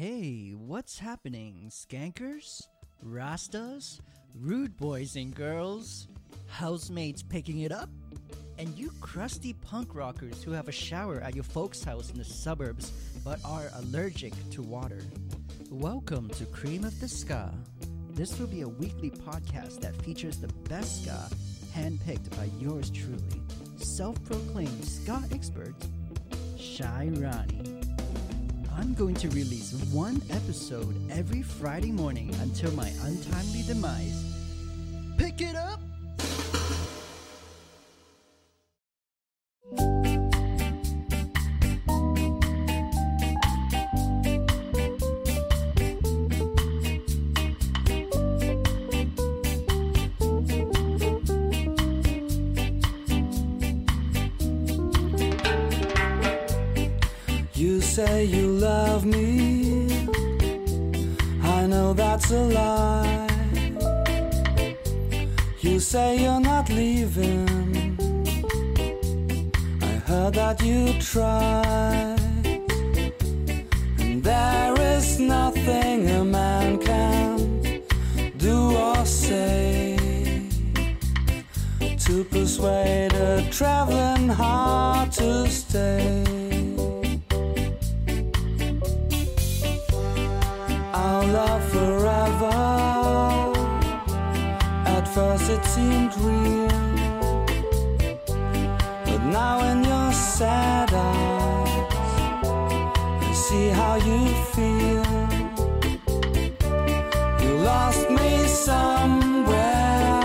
Hey, what's happening, skankers? Rastas? Rude boys and girls? Housemates picking it up? And you crusty punk rockers who have a shower at your folks' house in the suburbs but are allergic to water. Welcome to Cream of the Ska. This will be a weekly podcast that features the best ska handpicked by yours truly, self proclaimed ska expert, Shy Ronnie. I'm going to release one episode every Friday morning until my untimely demise. Pick it up! Say you love me. I know that's a lie. You say you're not leaving. I heard that you tried. And there is nothing a man can do or say to persuade a traveling heart to it seemed real, but now in your sad eyes, I see how you feel. You lost me somewhere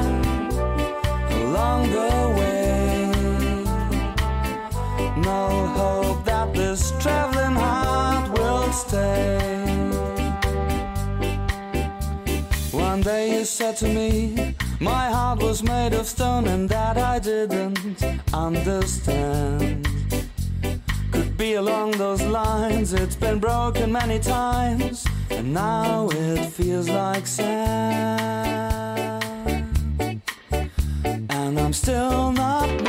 along the way. No hope that this traveling heart will stay. One day you said to me, was made of stone and that I didn't understand. Could be along those lines, it's been broken many times, and now it feels like sand. And I'm still not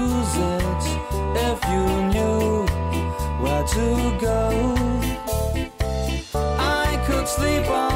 use it if you knew where to go. I could sleep on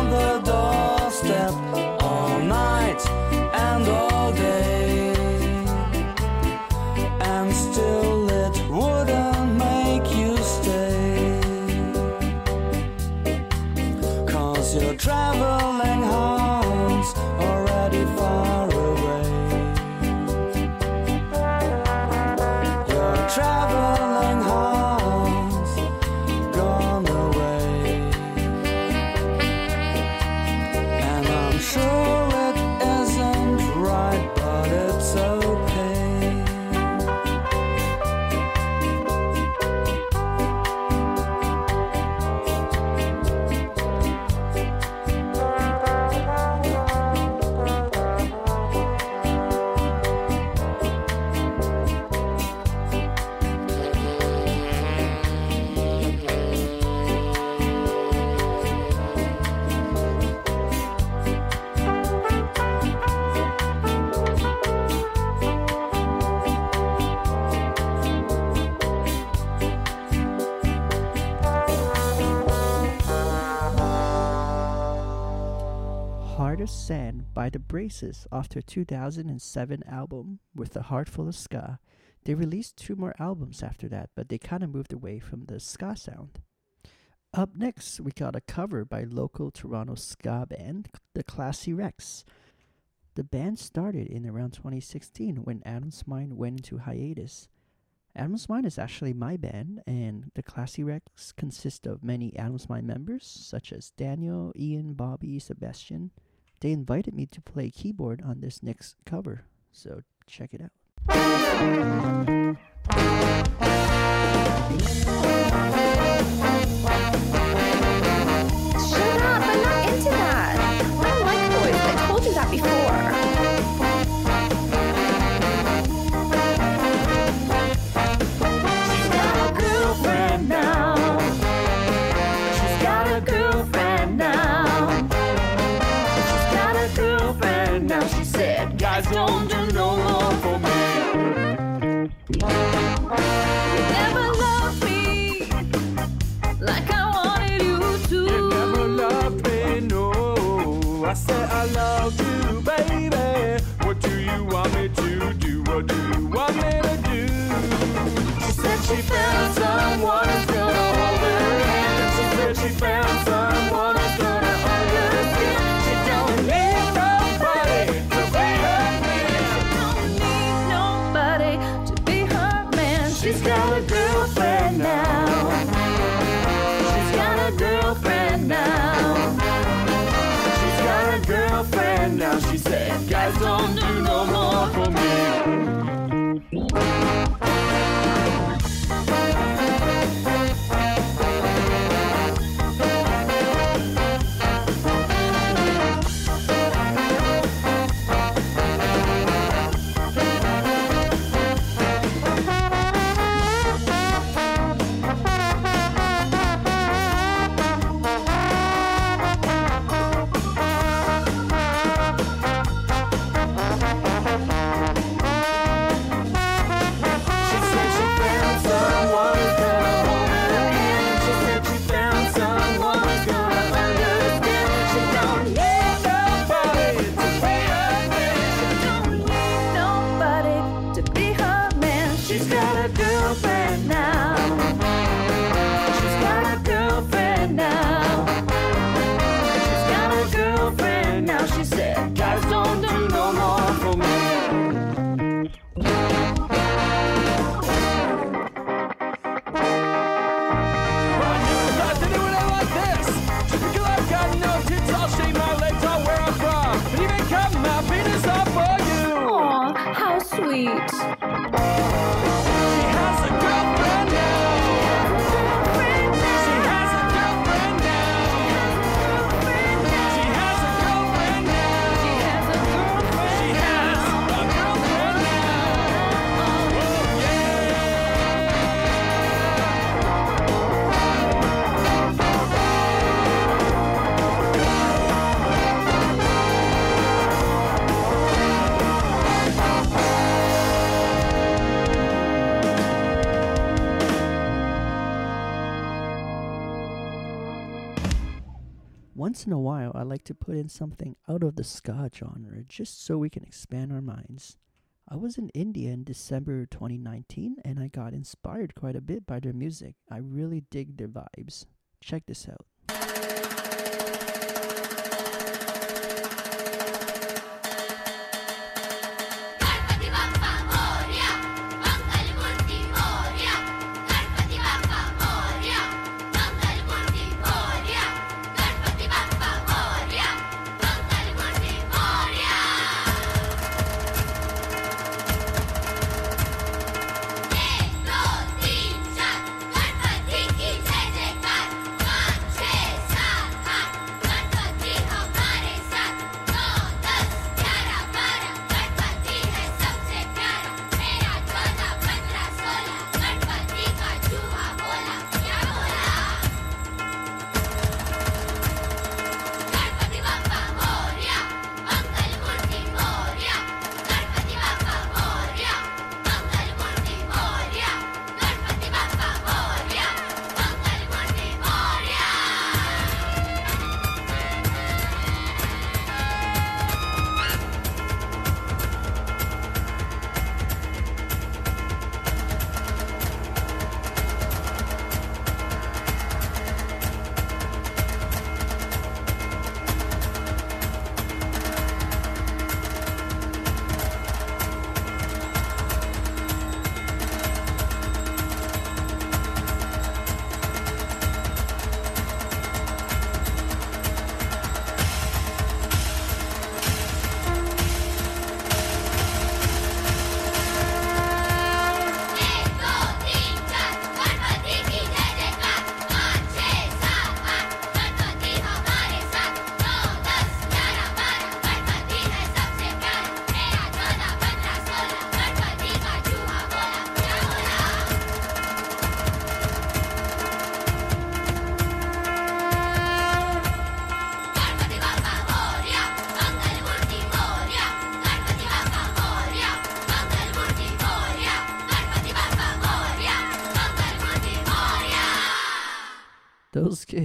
Braces off their 2007 album with a heart full of ska. They released two more albums after that, but they kind of moved away from the ska sound. Up next, we got a cover by local Toronto ska band, the Classy Rex. The band started in around 2016 when Adam's Mind went into hiatus. Adam's Mind is actually my band, and the Classy Rex consists of many Adam's Mind members, such as Daniel, Ian, Bobby, Sebastian. They invited me to play keyboard on this next cover, so check it out. once in a while, I like to put in something out of the ska genre just so we can expand our minds. I was in India in December 2019 and I got inspired quite a bit by their music. I really dig their vibes. Check this out.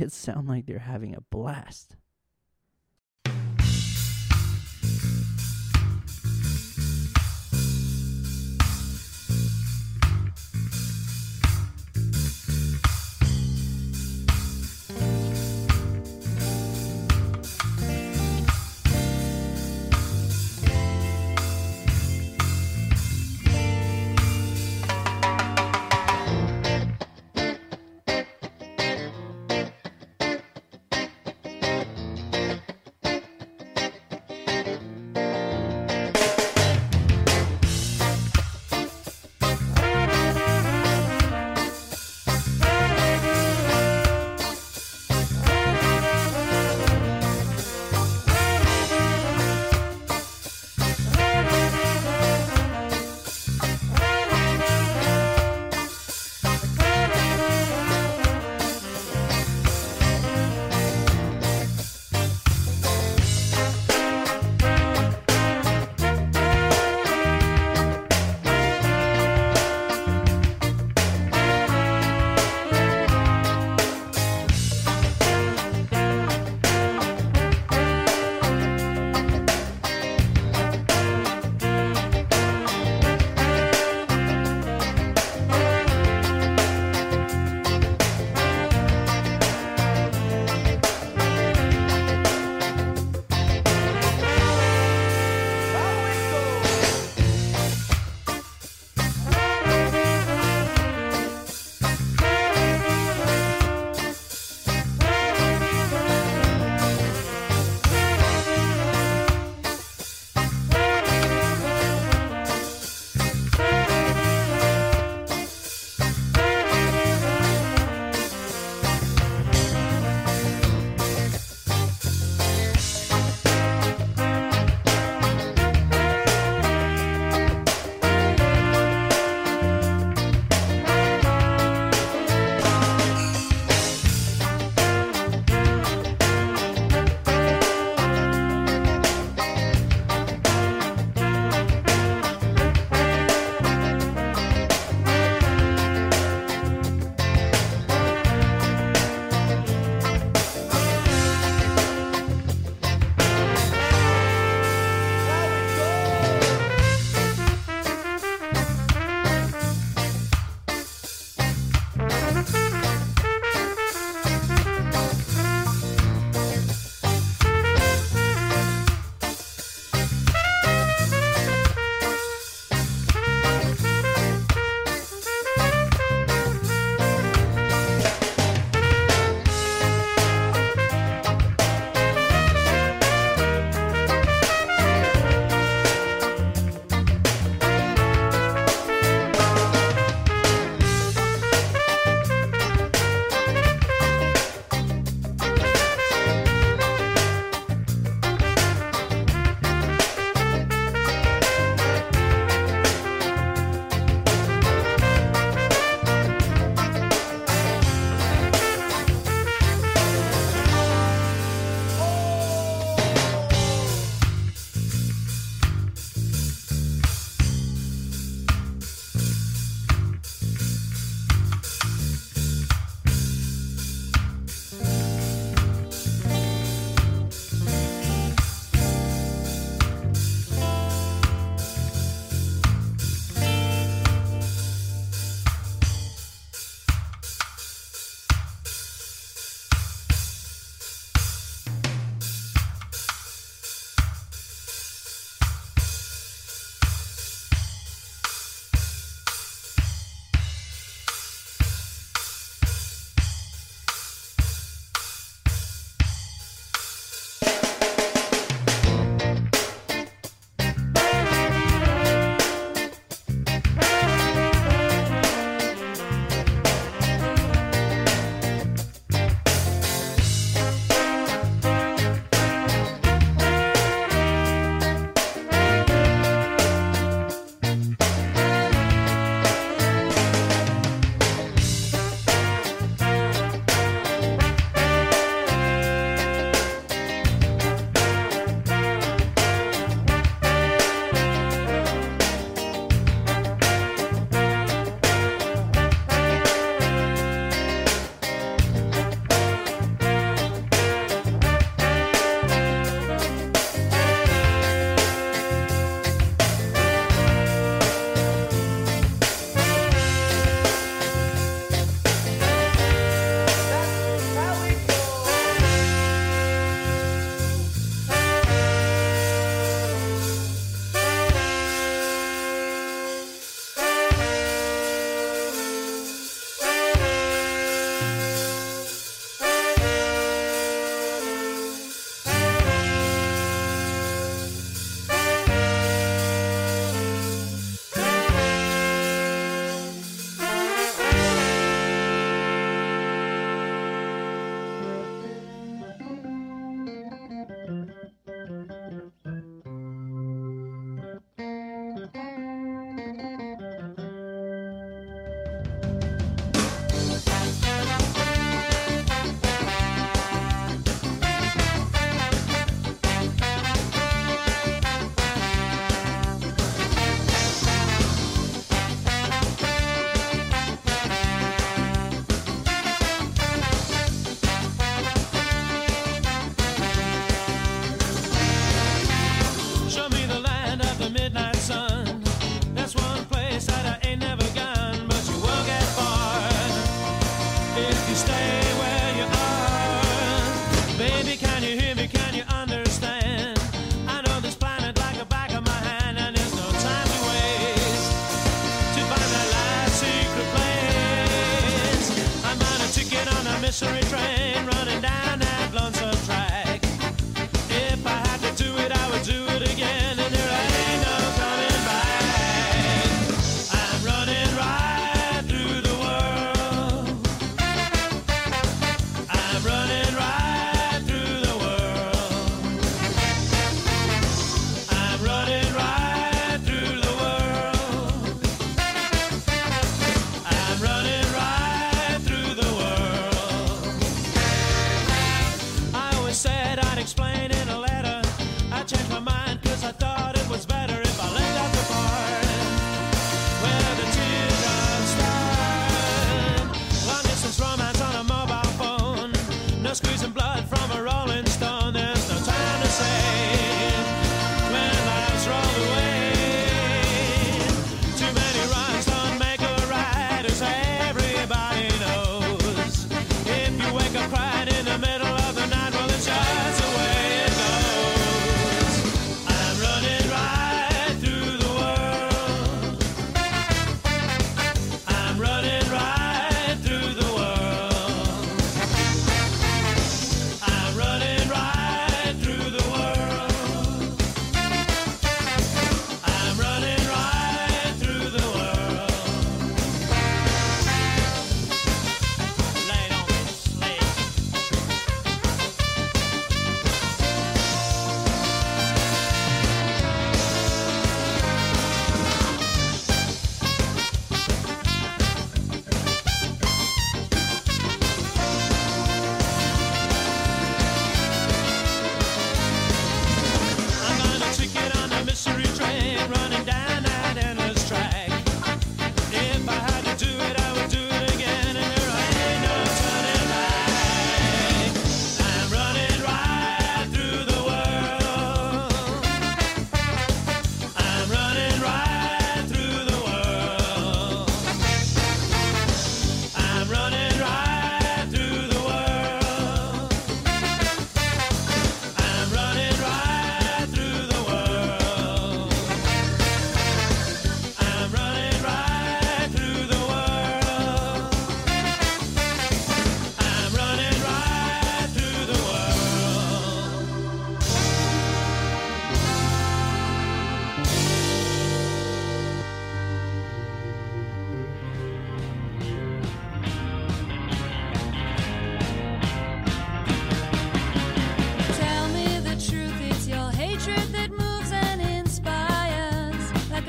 kids sound like they're having a blast.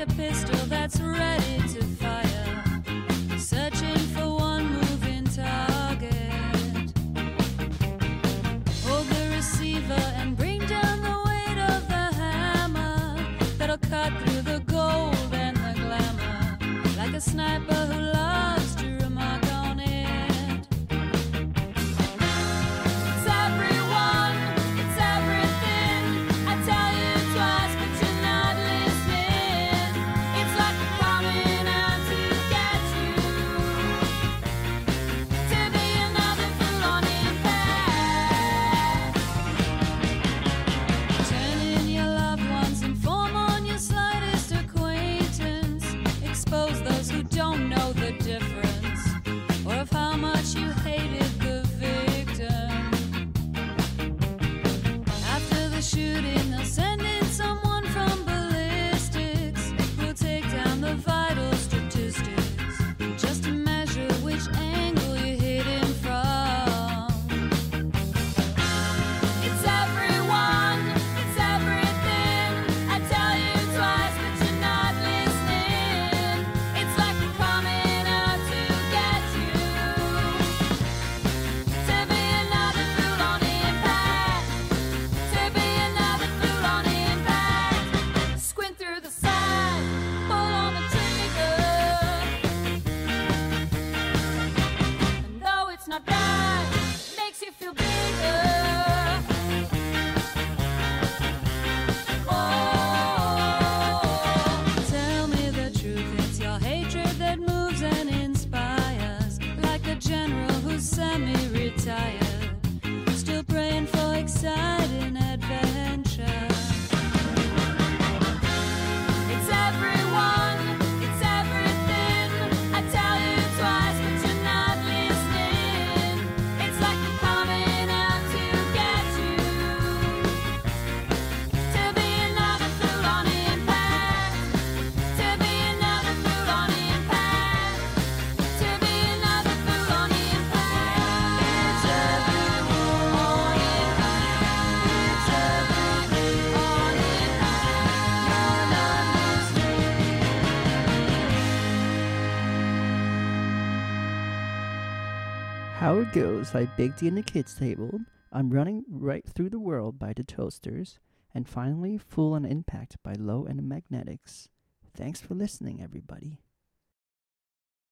a pistol that's ready to fire. goes, by Big D and the Kids Table. I'm running right through the world by the toasters. And finally, Full on Impact by Low and Magnetics. Thanks for listening, everybody.